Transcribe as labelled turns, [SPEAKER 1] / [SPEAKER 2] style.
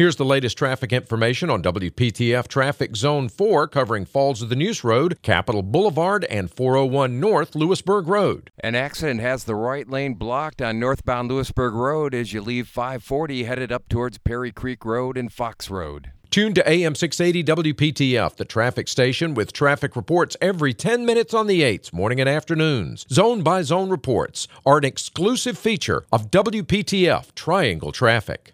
[SPEAKER 1] Here's the latest traffic information on WPTF Traffic Zone 4 covering Falls of the Neuse Road, Capitol Boulevard, and 401 North Louisburg Road.
[SPEAKER 2] An accident has the right lane blocked on northbound Louisburg Road as you leave 540 headed up towards Perry Creek Road and Fox Road.
[SPEAKER 1] Tune to AM 680 WPTF, the traffic station with traffic reports every 10 minutes on the 8s, morning and afternoons. Zone by zone reports are an exclusive feature of WPTF Triangle Traffic.